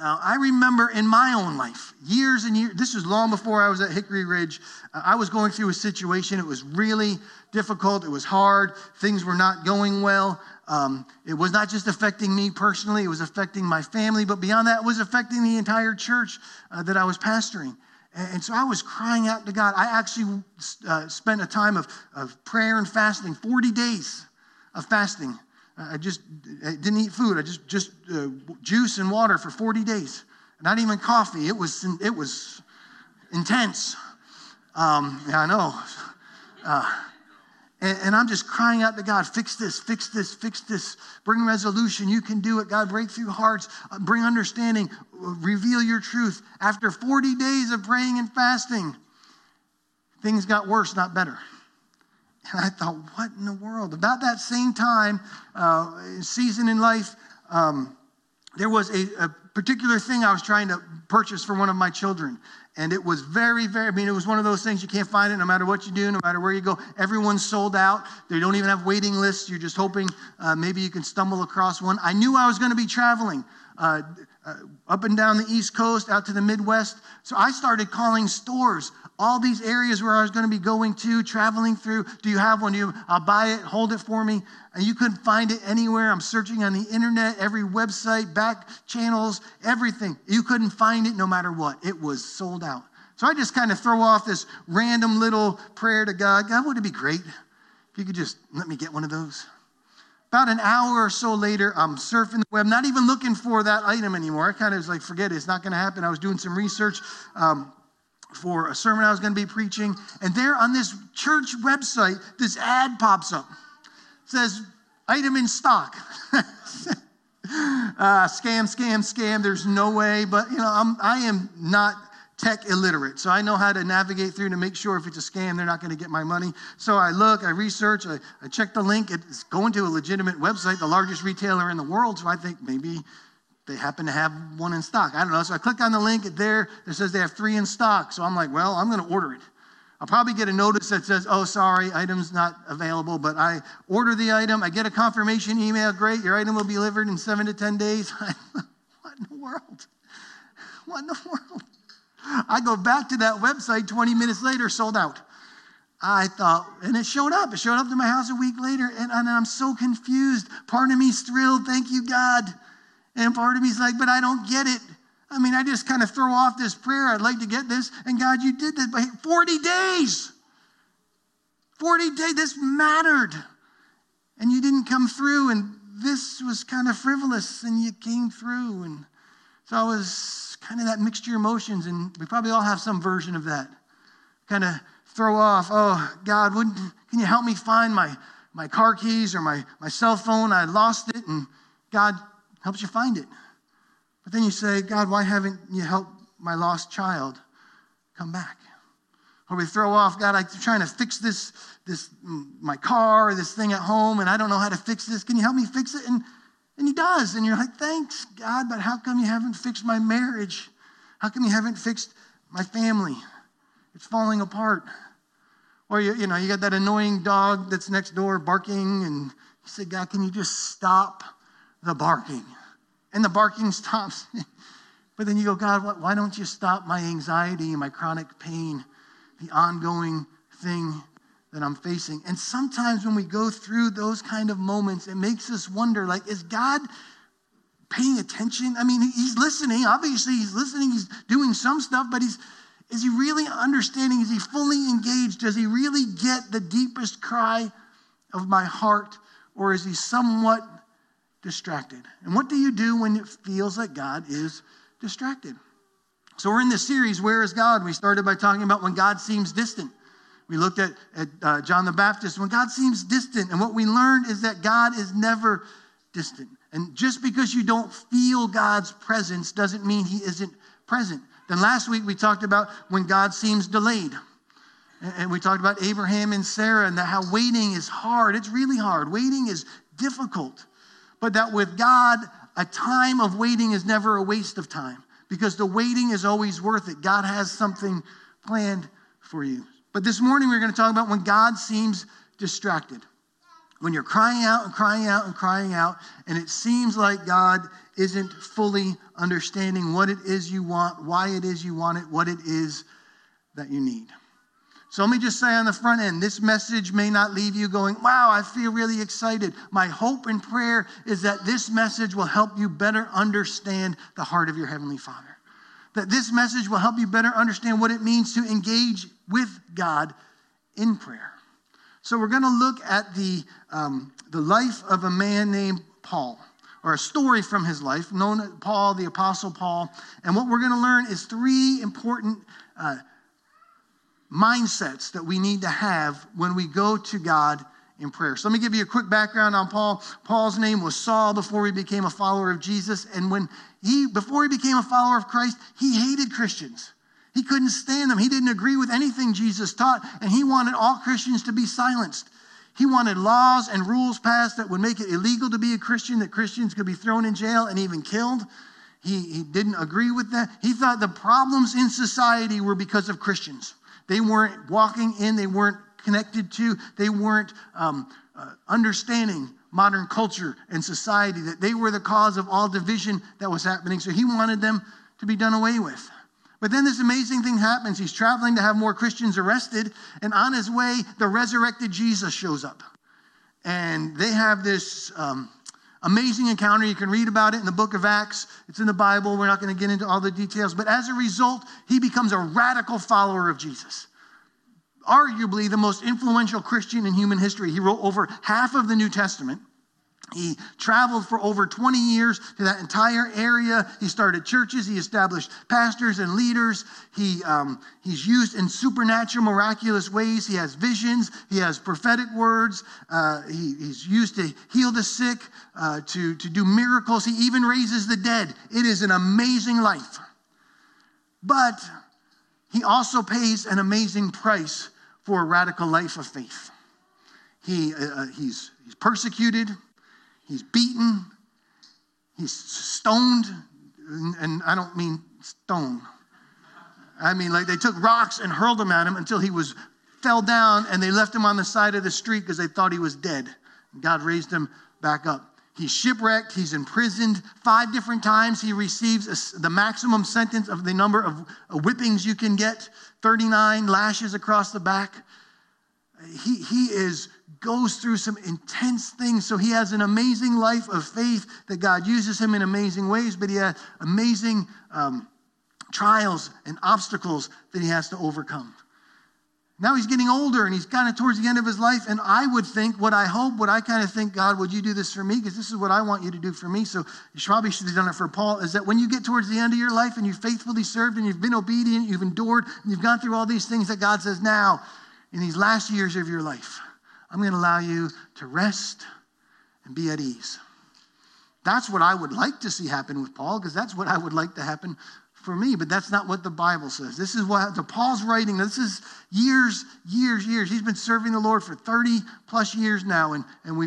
Uh, I remember in my own life, years and years, this was long before I was at Hickory Ridge. Uh, I was going through a situation. It was really difficult. It was hard. Things were not going well. Um, it was not just affecting me personally, it was affecting my family, but beyond that, it was affecting the entire church uh, that I was pastoring. And, and, so I was crying out to God. I actually uh, spent a time of, of prayer and fasting, 40 days of fasting. I just I didn't eat food. I just just uh, juice and water for 40 days. Not even coffee. It was it was intense. Um, yeah, I know. Uh, and, and, I'm just crying out to God, fix this, fix this, fix this. Bring resolution. You can do it. God, break through hearts. Uh, bring understanding. Reveal your truth. After 40 days of praying and fasting, things got worse, not better. And I thought, what in the world? About that same time, uh, season in life, um, there was a, a, particular thing I was trying to purchase for one of my children. And it was very, very, I mean, it was one of those things you can't find it no matter what you do, no matter where you go. Everyone's sold out. They don't even have waiting lists. You're just hoping uh, maybe you can stumble across one. I knew I was going to be traveling. Uh, uh, up and down the East Coast, out to the Midwest. So I started calling stores, all these areas where I was going to be going to, traveling through. Do you have one? Do you, I'll buy it, hold it for me. And you couldn't find it anywhere. I'm searching on the internet, every website, back channels, everything. You couldn't find it no matter what. It was sold out. So I just kind of throw off this random little prayer to God. God, would it be great if you could just let me get one of those? About an hour or so later, I'm surfing the web, not even looking for that item anymore. I kind of was like, forget it, it's not going to happen. I was doing some research um, for a sermon I was going to be preaching. And there on this church website, this ad pops up. It says, item in stock. uh, scam, scam, scam. There's no way. But, you know, I'm, I am not tech illiterate. So I know how to navigate through to make sure if it's a scam, they're not going to get my money. So I look, I research, I, I check the link. It's going to a legitimate website, the largest retailer in the world. So I think maybe they happen to have one in stock. I don't know. So I click on the link there. It says they have three in stock. So I'm like, well, I'm going to order it. I'll probably get a notice that says, oh, sorry, item's not available. But I order the item. I get a confirmation email. Great, your item will be delivered in seven to 10 days. what in the world? What in the world? I go back to that website 20 minutes later, sold out. I thought, and it showed up. It showed up to my house a week later, and, and I'm so confused. Part of me's thrilled, thank you, God. And part of me's like, but I don't get it. I mean, I just kind of throw off this prayer. I'd like to get this. And God, you did this. But 40 days. 40 days. This mattered. And you didn't come through. And this was kind of frivolous. And you came through. And so I was kind of that mixture of emotions, and we probably all have some version of that. Kind of throw off, oh, God, wouldn't, can you help me find my, my car keys or my, my cell phone? I lost it, and God helps you find it. But then you say, God, why haven't you helped my lost child come back? Or we throw off, God, I'm trying to fix this, this my car, or this thing at home, and I don't know how to fix this. Can you help me fix it? And and he does. And you're like, thanks, God, but how come you haven't fixed my marriage? How come you haven't fixed my family? It's falling apart. Or you, you know, you got that annoying dog that's next door barking, and you say, God, can you just stop the barking? And the barking stops. but then you go, God, why don't you stop my anxiety my chronic pain, the ongoing thing that I'm facing. And sometimes when we go through those kind of moments, it makes us wonder like, is God paying attention? I mean, he's listening. Obviously, he's listening. He's doing some stuff, but he's is he really understanding? Is he fully engaged? Does he really get the deepest cry of my heart? Or is he somewhat distracted? And what do you do when it feels like God is distracted? So we're in this series, Where is God? We started by talking about when God seems distant. We looked at, at uh, John the Baptist when God seems distant. And what we learned is that God is never distant. And just because you don't feel God's presence doesn't mean he isn't present. Then last week we talked about when God seems delayed. And we talked about Abraham and Sarah and how waiting is hard. It's really hard. Waiting is difficult. But that with God, a time of waiting is never a waste of time because the waiting is always worth it. God has something planned for you. But this morning we're going to talk about when God seems distracted. when you're crying out and crying out and crying out, and it seems like God isn't fully understanding what it is you want, why it is you want it, what it is that you need. So let me just say on the front end this message may not leave you going, wow, I feel really excited. My hope and prayer is that this message will help you better understand the heart of your Heavenly Father. That this message will help you better understand what it means to engage with God in prayer. So we're going to look at the, um, the life of a man named Paul, or a story from his life, known as Paul, the Apostle Paul. And what we're going to learn is three important uh, mindsets that we need to have when we go to God in prayer. So let me give you a quick background on Paul. Paul's name was Saul before he became a follower of Jesus. And when he, before he became a follower of Christ, he hated Christians. He couldn't stand them. He didn't agree with anything Jesus taught, and he wanted all Christians to be silenced. He wanted laws and rules passed that would make it illegal to be a Christian, that Christians could be thrown in jail and even killed. He, he didn't agree with that. He thought the problems in society were because of Christians. They weren't walking in, they weren't connected to, they weren't um, uh, understanding modern culture and society, that they were the cause of all division that was happening. So he wanted them to be done away with. But then this amazing thing happens. He's traveling to have more Christians arrested, and on his way, the resurrected Jesus shows up. And they have this um, amazing encounter. You can read about it in the book of Acts. It's in the Bible. We're not going to get into all the details. But as a result, he becomes a radical follower of Jesus. Arguably the most influential Christian in human history. He wrote over half of the New Testament. He traveled for over 20 years to that entire area. He started churches. He established pastors and leaders. He, um, he's used in supernatural, miraculous ways. He has visions. He has prophetic words. Uh, he, he's used to heal the sick, uh, to, to do miracles. He even raises the dead. It is an amazing life. But he also pays an amazing price for a radical life of faith. He, uh, uh he's, he's persecuted. He's beaten, he's stoned, and I don't mean stone. I mean, like they took rocks and hurled them at him until he was fell down, and they left him on the side of the street because they thought he was dead. God raised him back up. He's shipwrecked. He's imprisoned five different times. He receives a, the maximum sentence of the number of whippings you can get 39 lashes across the back. He, he is goes through some intense things. So he has an amazing life of faith that God uses him in amazing ways, but he has amazing um, trials and obstacles that he has to overcome. Now he's getting older and he's kind of towards the end of his life. And I would think, what I hope, what I kind of think, God, would you do this for me? Because this is what I want you to do for me. So you probably should have done it for Paul. Is that when you get towards the end of your life and you've faithfully served and you've been obedient, you've endured, and you've gone through all these things that God says, now, in these last years of your life, I'm going to allow you to rest and be at ease. That's what I would like to see happen with Paul, because that's what I would like to happen for me, but that's not what the Bible says. This is what the Paul's writing. This is years, years, years. He's been serving the Lord for 30 plus years now, and, and we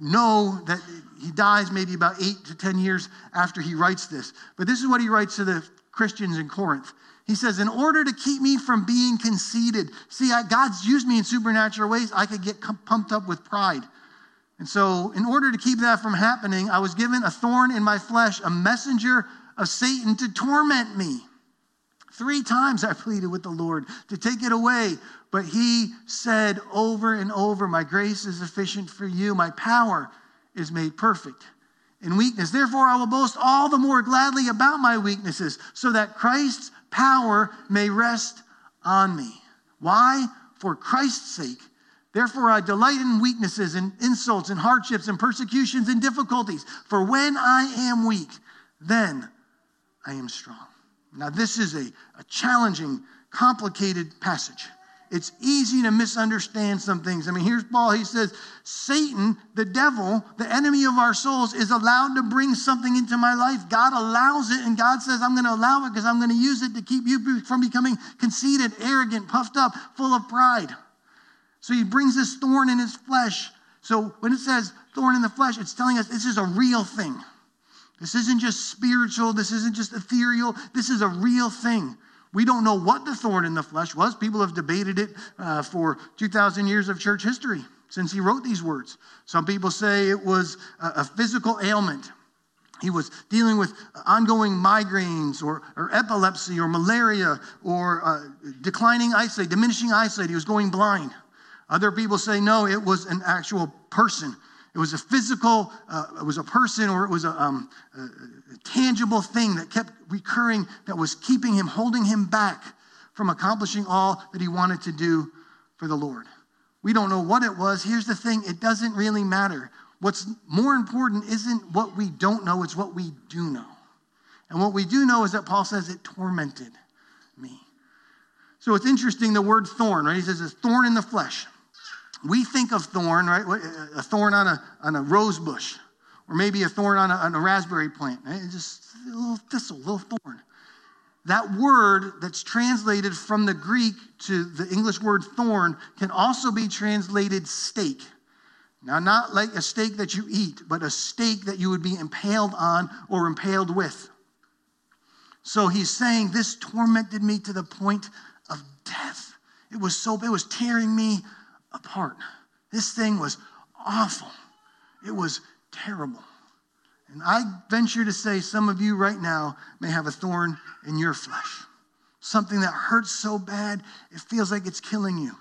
know that he dies maybe about eight to 10 years after he writes this. But this is what he writes to the Christians in Corinth. He says, in order to keep me from being conceited, see, I, God's used me in supernatural ways. I could get pumped up with pride. And so, in order to keep that from happening, I was given a thorn in my flesh, a messenger of Satan to torment me. Three times I pleaded with the Lord to take it away, but he said over and over, My grace is sufficient for you, my power is made perfect in weakness. Therefore, I will boast all the more gladly about my weaknesses, so that Christ's power may rest on me. Why? For Christ's sake. Therefore, I delight in weaknesses and insults and hardships and persecutions and difficulties. For when I am weak, then I am strong. Now, this is a, a challenging, complicated passage. It's easy to misunderstand some things. I mean, here's Paul. He says, Satan, the devil, the enemy of our souls, is allowed to bring something into my life. God allows it, and God says, I'm going to allow it because I'm going to use it to keep you from becoming conceited, arrogant, puffed up, full of pride. So he brings this thorn in his flesh. So when it says thorn in the flesh, it's telling us this is a real thing. This isn't just spiritual, this isn't just ethereal, this is a real thing. We don't know what the thorn in the flesh was. People have debated it uh, for 2,000 years of church history. since he wrote these words. Some people say it was a, physical ailment. He was dealing with ongoing migraines or, or epilepsy or malaria or uh, declining eyesight, diminishing eyesight. He was going blind. Other people say no, it was an actual person. It was a physical, uh, it was a person or it was a, um, a, a tangible thing that kept recurring that was keeping him, holding him back from accomplishing all that he wanted to do for the Lord. We don't know what it was. Here's the thing it doesn't really matter. What's more important isn't what we don't know, it's what we do know. And what we do know is that Paul says it tormented me. So it's interesting the word thorn, right? He says it's thorn in the flesh. We think of thorn, right? A thorn on a, on a rose bush, or maybe a thorn on a, on a raspberry plant. Right? Just a little thistle, a little thorn. That word that's translated from the Greek to the English word thorn can also be translated stake. Now, not like a steak that you eat, but a stake that you would be impaled on or impaled with. So he's saying, This tormented me to the point of death. It was so, it was tearing me apart. This thing was awful. It was terrible. And I venture to say some of you right now may have a thorn in your flesh. Something that hurts so bad, it feels like it's killing you.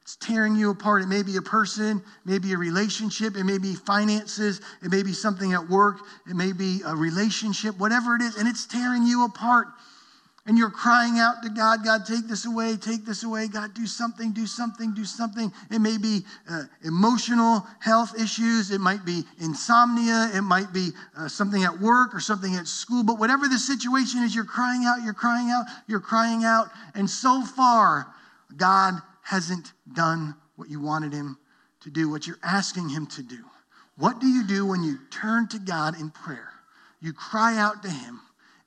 It's tearing you apart. It may be a person, maybe a relationship, it may be finances, it may be something at work, it may be a relationship, whatever it is, and it's tearing you apart and you're crying out to God, God, take this away, take this away, God, do something, do something, do something. It may be uh, emotional health issues, it might be insomnia, it might be uh, something at work or something at school, but whatever the situation is, you're crying out, you're crying out, you're crying out. And so far, God hasn't done what you wanted Him to do, what you're asking Him to do. What do you do when you turn to God in prayer? You cry out to Him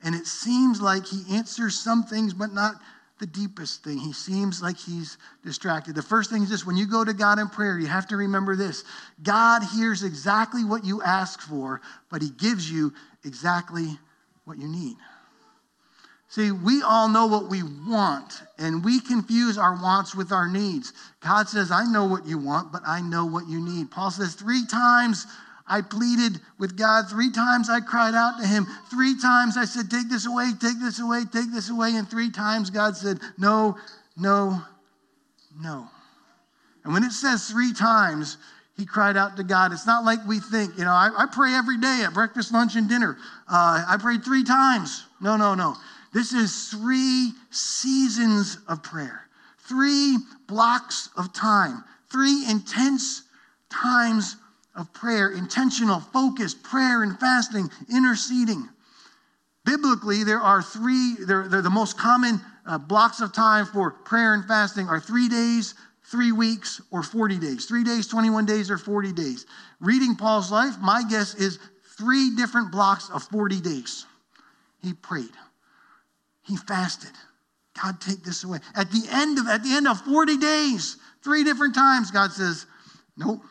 and it seems like he answers some things, but not the deepest thing. He seems like he's distracted. The first thing is this when you go to God in prayer, you have to remember this God hears exactly what you ask for, but he gives you exactly what you need. See, we all know what we want, and we confuse our wants with our needs. God says, I know what you want, but I know what you need. Paul says, three times I pleaded with God. Three times I cried out to him. Three times I said, Take this away, take this away, take this away. And three times God said, No, no, no. And when it says three times, he cried out to God. It's not like we think, you know, I, I pray every day at breakfast, lunch, and dinner. Uh, I prayed three times. No, no, no. This is three seasons of prayer, three blocks of time, three intense times of prayer, intentional, focused prayer and fasting, interceding. Biblically, there are three, they're, they're the most common uh, blocks of time for prayer and fasting are three days, three weeks, or 40 days. Three days, 21 days, or 40 days. Reading Paul's life, my guess is three different blocks of 40 days. He prayed. He fasted. God, take this away. At the end of at the end of 40 days, three different times, God says, Nope,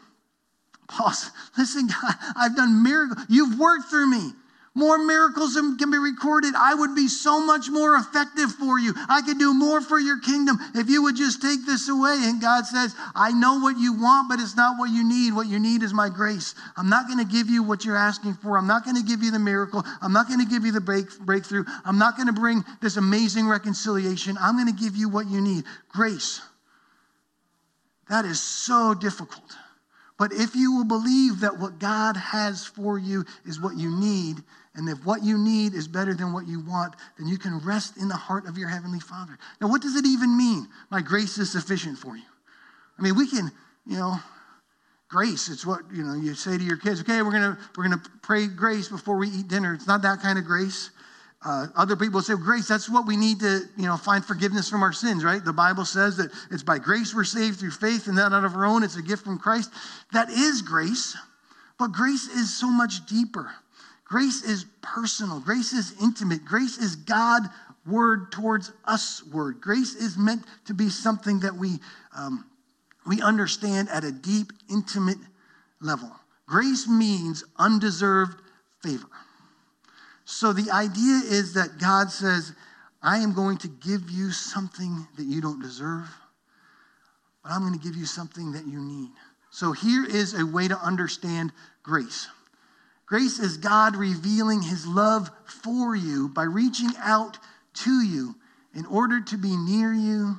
Paul listen, God, I've done miracles. You've worked through me. More miracles can be recorded. I would be so much more effective for you. I could do more for your kingdom if you would just take this away. And God says, I know what you want, but it's not what you need. What you need is my grace. I'm not going to give you what you're asking for. I'm not going to give you the miracle. I'm not going to give you the break, breakthrough. I'm not going to bring this amazing reconciliation. I'm going to give you what you need grace. That is so difficult. But if you will believe that what God has for you is what you need, and if what you need is better than what you want, then you can rest in the heart of your Heavenly Father. Now, what does it even mean? My grace is sufficient for you. I mean, we can, you know, grace. It's what, you know, you say to your kids, okay, we're going to we're to pray grace before we eat dinner. It's not that kind of grace. Uh, other people say, grace, that's what we need to, you know, find forgiveness from our sins, right? The Bible says that it's by grace we're saved through faith and not out of our own. It's a gift from Christ. That is grace, but grace is so much deeper. Grace is personal. Grace is intimate. Grace is God word towards us word. Grace is meant to be something that we, um, we understand at a deep, intimate level. Grace means undeserved favor. So the idea is that God says, I am going to give you something that you don't deserve, but I'm going to give you something that you need. So here is a way to understand grace. Grace is God revealing his love for you by reaching out to you in order to be near you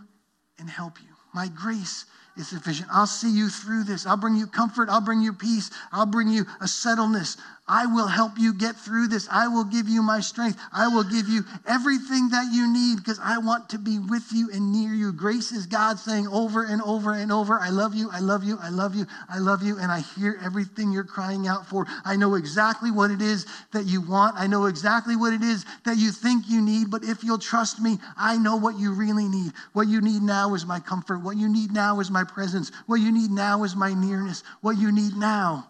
and help you. My grace is sufficient. I'll see you through this. I'll bring you comfort. I'll bring you peace. I'll bring you a settledness. I will help you get through this. I will give you my strength. I will give you everything that you need because I want to be with you and near you. Grace is God saying over and over and over, I love you, I love you, I love you, I love you. And I hear everything you're crying out for. I know exactly what it is that you want. I know exactly what it is that you think you need. But if you'll trust me, I know what you really need. What you need now is my comfort. What you need now is my presence. What you need now is my nearness. What you need now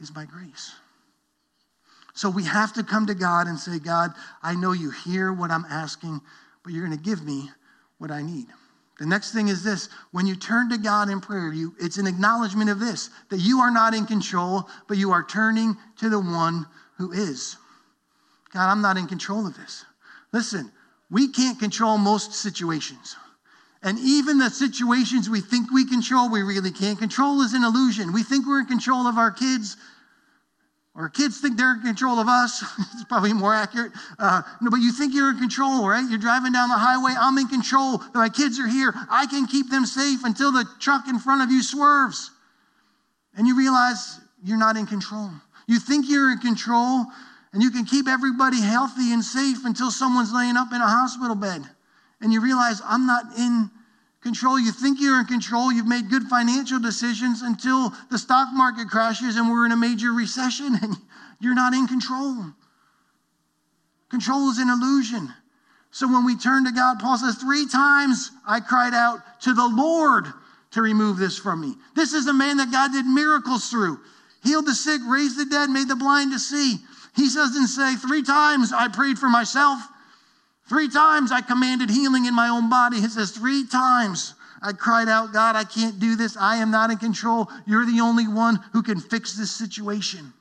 is my grace. So we have to come to God and say, God, I know you hear what I'm asking, but you're going to give me what I need. The next thing is this when you turn to God in prayer, you, it's an acknowledgement of this that you are not in control, but you are turning to the one who is. God, I'm not in control of this. Listen, we can't control most situations. And even the situations we think we control, we really can't. Control is an illusion. We think we're in control of our kids, or kids think they're in control of us. it's probably more accurate. Uh, no, but you think you're in control, right? You're driving down the highway. I'm in control. My kids are here. I can keep them safe until the truck in front of you swerves. And you realize you're not in control. You think you're in control and you can keep everybody healthy and safe until someone's laying up in a hospital bed. And you realize I'm not in control. You think you're in control. You've made good financial decisions until the stock market crashes and we're in a major recession and you're not in control. Control is an illusion. So when we turn to God, Paul says, Three times I cried out to the Lord to remove this from me. This is a man that God did miracles through. Healed the sick, raised the dead, made the blind to see. He doesn't say, Three times I prayed for myself. Three times I commanded healing in my own body. He says, Three times I cried out, God, I can't do this. I am not in control. You're the only one who can fix this situation.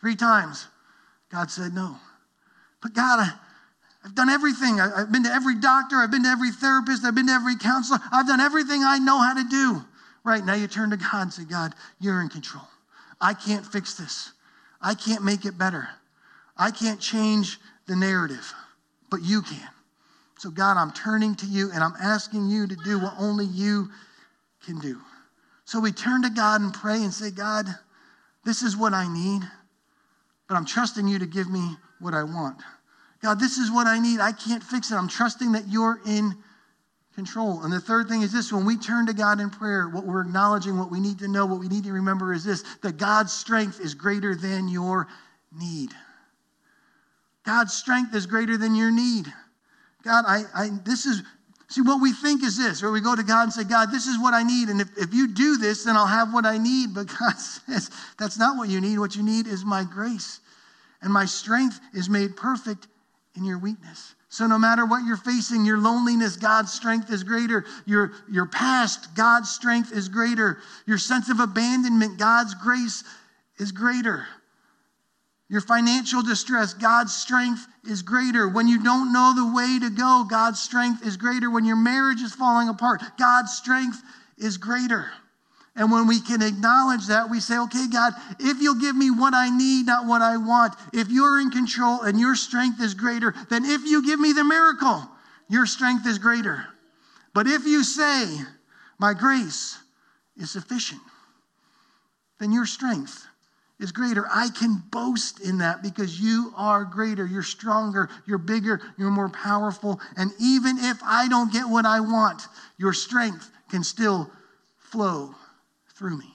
Three times, God said no. But God, I, have done everything. I, I've been to every doctor, I've been to every therapist, I've been to every counselor. I've done everything I know how to do. Right now, you turn to God and say, God, you're in control. I can't fix this. I can't make it better. I can't change the narrative but you can. So, God, I'm turning to you and I'm asking you to do what only you can do. So we turn to God and pray and say, God, this is what I need, but I'm trusting you to give me what I want. God, this is what I need. I can't fix it. I'm trusting that you're in control. And the third thing is this when we turn to God in prayer, what we're acknowledging, what we need to know, what we need to remember is this that God's strength is greater than your need. God's strength is greater than your need. God, I, I this is see what we think is this, where we go to God and say, God, this is what I need. And if, if you do this, then I'll have what I need. But God says, that's not what you need. What you need is my grace. And my strength is made perfect in your weakness. So no matter what you're facing, your loneliness, God's strength is greater. Your, your past, God's strength is greater. Your sense of abandonment, God's grace is greater. Your financial distress, God's strength is greater. When you don't know the way to go, God's strength is greater. When your marriage is falling apart, God's strength is greater. And when we can acknowledge that, we say, okay, God, if you'll give me what I need, not what I want, if you're in control and your strength is greater, then if you give me the miracle, your strength is greater. But if you say, my grace is sufficient, then your strength is greater. I can boast in that because you are greater. You're stronger. You're bigger. You're more powerful. And even if I don't get what I want, your strength can still flow through me.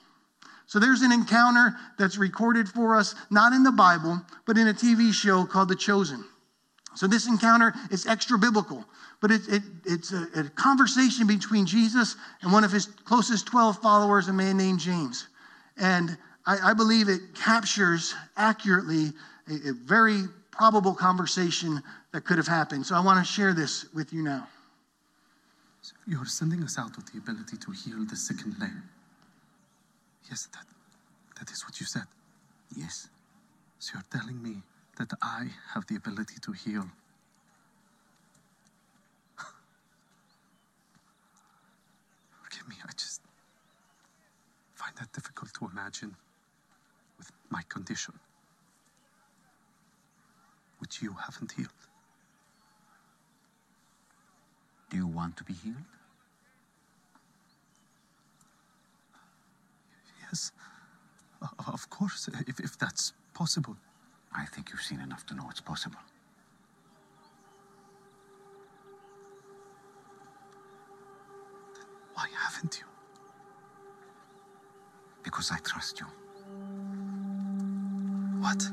So there's an encounter that's recorded for us, not in the Bible, but in a TV show called The Chosen. So this encounter is extra biblical, but it, it, it's a, a conversation between Jesus and one of his closest 12 followers, a man named James. And I, I believe it captures accurately a, a very probable conversation that could have happened. So I want to share this with you now. So you're sending us out with the ability to heal the second leg. Yes, that, that is what you said. Yes. So you're telling me that I have the ability to heal. Forgive me, I just find that difficult to imagine with my condition, which you haven't healed. Do you want to be healed? Yes, of course, if, if that's possible. I think you've seen enough to know it's possible. Why haven't you? Because I trust you. What?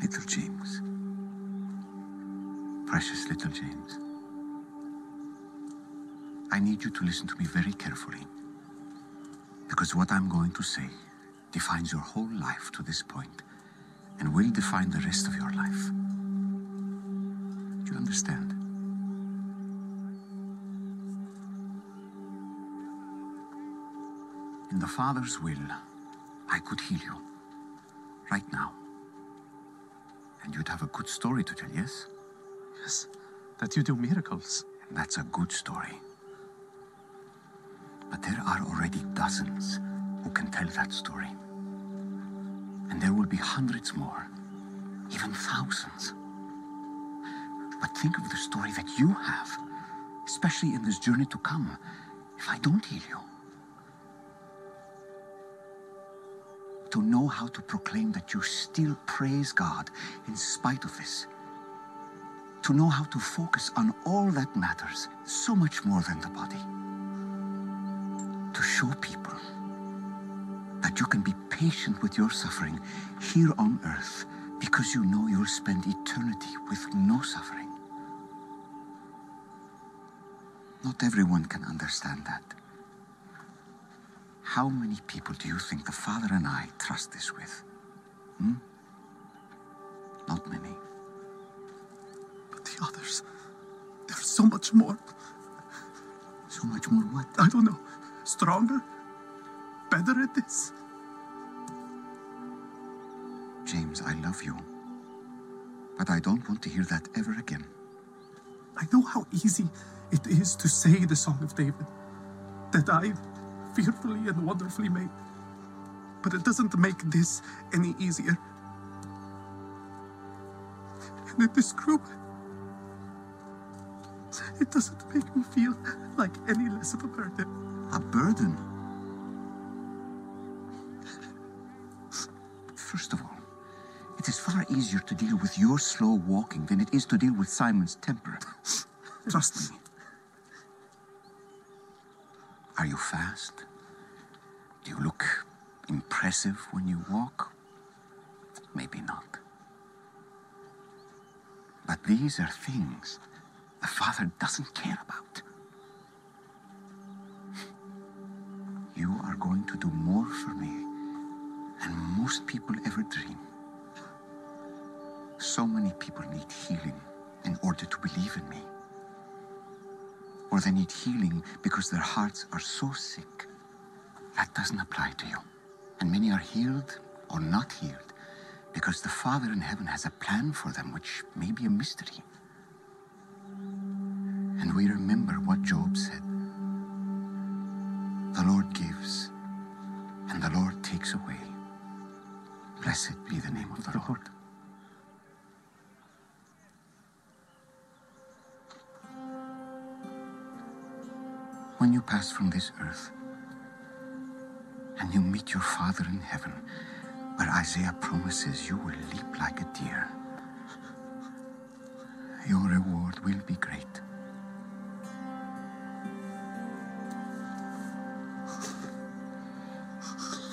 Little James. Precious little James. I need you to listen to me very carefully. Because what I'm going to say defines your whole life to this point and will define the rest of your life. Do you understand? In the Father's will, I could heal you right now. And you'd have a good story to tell, yes? Yes, that you do miracles. And that's a good story. But there are already dozens who can tell that story. And there will be hundreds more, even thousands. But think of the story that you have, especially in this journey to come, if I don't heal you. To know how to proclaim that you still praise God in spite of this to know how to focus on all that matters, so much more than the body. To show people that you can be patient with your suffering here on earth because you know you'll spend eternity with no suffering. Not everyone can understand that. How many people do you think the Father and I trust this with? Hmm? Not many. But the others, there's so much more. So much more what? I don't know, stronger, better at this. James, I love you. But I don't want to hear that ever again. I know how easy it is to say the Song of David, that I fearfully and wonderfully made. But it doesn't make this any easier. And in this group, it doesn't make me feel like any less of a burden. A burden. First of all, it is far easier to deal with your slow walking than it is to deal with Simon's temper. Trust me. Are you fast? Do you look impressive when you walk? Maybe not. But these are things the Father doesn't care about. You are going to do more for me than most people ever dream. So many people need healing in order to believe in me. Or they need healing because their hearts are so sick. That doesn't apply to you. And many are healed or not healed because the Father in heaven has a plan for them which may be a mystery. And we remember what Job said The Lord gives, and the Lord takes away. Blessed be the name of the Lord. When you pass from this earth and you meet your Father in heaven, where Isaiah promises you will leap like a deer, your reward will be great.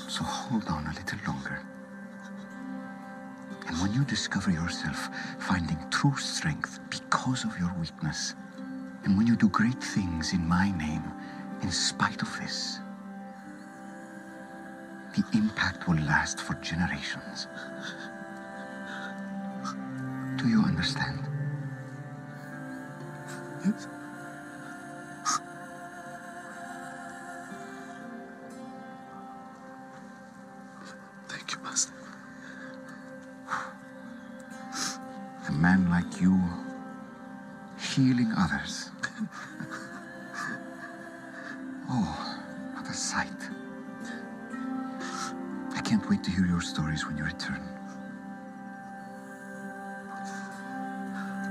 So hold on a little longer. And when you discover yourself finding true strength because of your weakness, and when you do great things in my name, in spite of this, the impact will last for generations. Do you understand? Yes. Thank you, Master. A man like you healing others. Oh, what a sight. I can't wait to hear your stories when you return.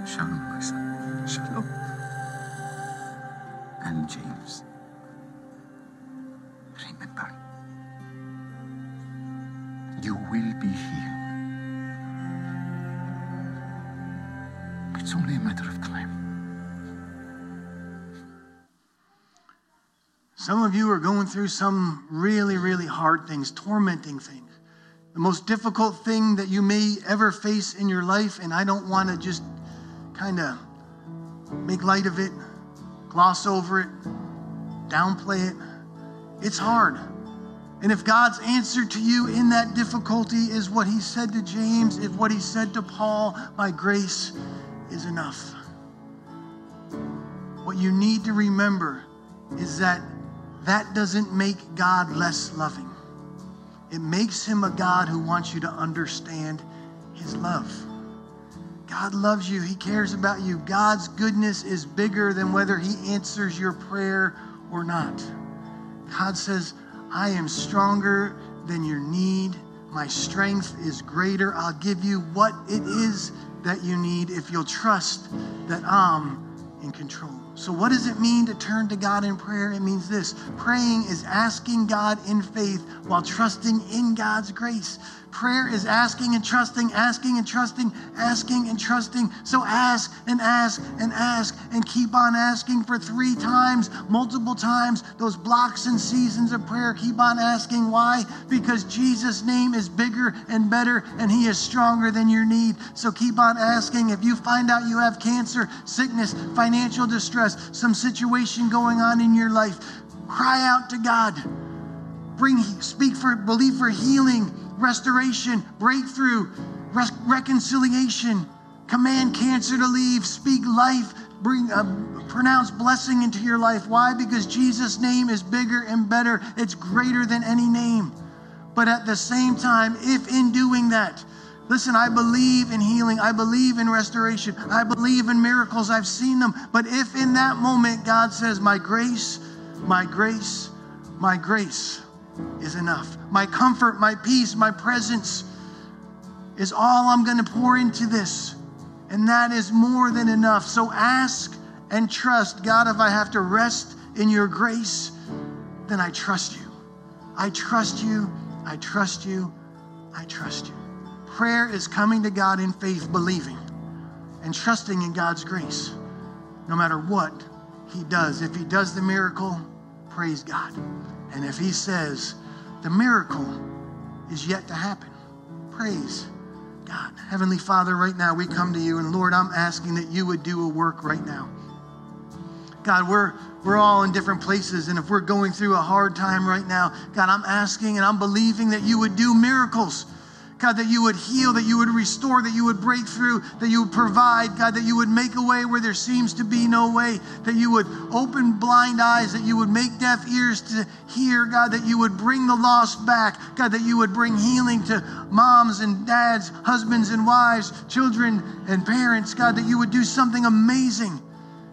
Shalom, my son. Shalom. And James, of you are going through some really, really hard things, tormenting things. The most difficult thing that you may ever face in your life, and I don't want to just kind of make light of it, gloss over it, downplay it. It's hard. And if God's answer to you in that difficulty is what he said to James, if what he said to Paul, my grace is enough. What you need to remember is that that doesn't make God less loving. It makes him a God who wants you to understand his love. God loves you. He cares about you. God's goodness is bigger than whether he answers your prayer or not. God says, I am stronger than your need. My strength is greater. I'll give you what it is that you need if you'll trust that I'm in control. So, what does it mean to turn to God in prayer? It means this praying is asking God in faith while trusting in God's grace. Prayer is asking and trusting, asking and trusting, asking and trusting. So ask and ask and ask and keep on asking for three times, multiple times. Those blocks and seasons of prayer, keep on asking. Why? Because Jesus' name is bigger and better and he is stronger than your need. So keep on asking. If you find out you have cancer, sickness, financial distress, some situation going on in your life, cry out to God. Bring, speak for, believe for healing restoration, breakthrough, reconciliation. Command cancer to leave. Speak life. Bring, uh, pronounce blessing into your life. Why? Because Jesus' name is bigger and better. It's greater than any name. But at the same time, if in doing that, Listen, I believe in healing. I believe in restoration. I believe in miracles. I've seen them. But if in that moment God says, My grace, my grace, my grace is enough. My comfort, my peace, my presence is all I'm going to pour into this. And that is more than enough. So ask and trust. God, if I have to rest in your grace, then I trust you. I trust you. I trust you. I trust you. Prayer is coming to God in faith, believing and trusting in God's grace, no matter what He does. If He does the miracle, praise God. And if he says the miracle is yet to happen, praise God. Heavenly Father, right now we come to you, and Lord, I'm asking that you would do a work right now. God, we're we're all in different places, and if we're going through a hard time right now, God, I'm asking and I'm believing that you would do miracles God, that you would heal, that you would restore, that you would break through, that you would provide, God, that you would make a way where there seems to be no way, that you would open blind eyes, that you would make deaf ears to hear, God, that you would bring the lost back, God, that you would bring healing to moms and dads, husbands and wives, children and parents, God, that you would do something amazing.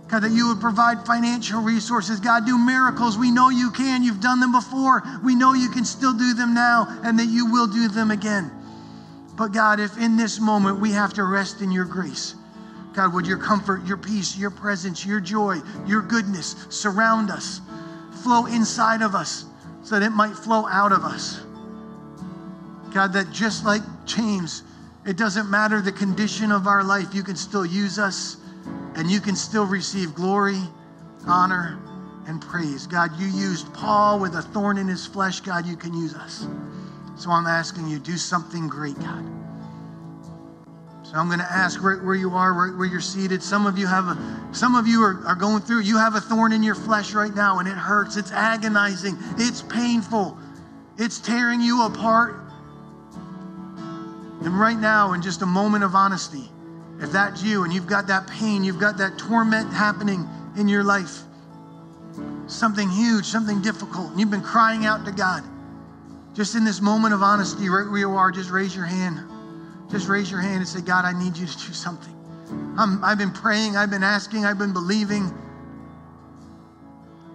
God, that you would provide financial resources. God, do miracles. We know you can. You've done them before. We know you can still do them now and that you will do them again. But God, if in this moment we have to rest in your grace, God, would your comfort, your peace, your presence, your joy, your goodness surround us, flow inside of us so that it might flow out of us. God, that just like James, it doesn't matter the condition of our life, you can still use us and you can still receive glory, honor, and praise. God, you used Paul with a thorn in his flesh. God, you can use us. So I'm asking you, do something great, God. So I'm going to ask right where you are, right where you're seated. Some of you have a, some of you are, are going through, you have a thorn in your flesh right now, and it hurts. It's agonizing. It's painful. It's tearing you apart. And right now, in just a moment of honesty, if that's you and you've got that pain, you've got that torment happening in your life, something huge, something difficult, and you've been crying out to God just in this moment of honesty, right where you are, just raise your hand. Just raise your hand and say, God, I need you to do something. i have been praying, I've been asking, I've been believing.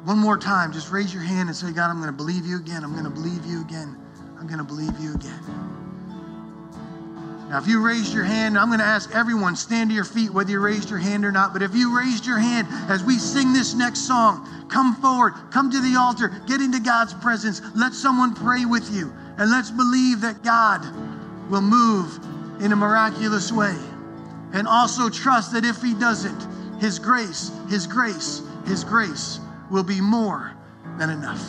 one more time, just raise your hand and say, God, I'm going to believe you again. I'm going to believe you again. I'm going to believe you again. Now, if you raised your hand, I'm going to ask everyone, stand to your feet, whether you raised your hand or not. But if you raised your hand as we sing this next song, come forward, come to the altar, get into God's presence. Let someone pray with you. And let's believe that God will move in a miraculous way. And also trust that if He doesn't, His grace, His grace, His grace will be more than enough.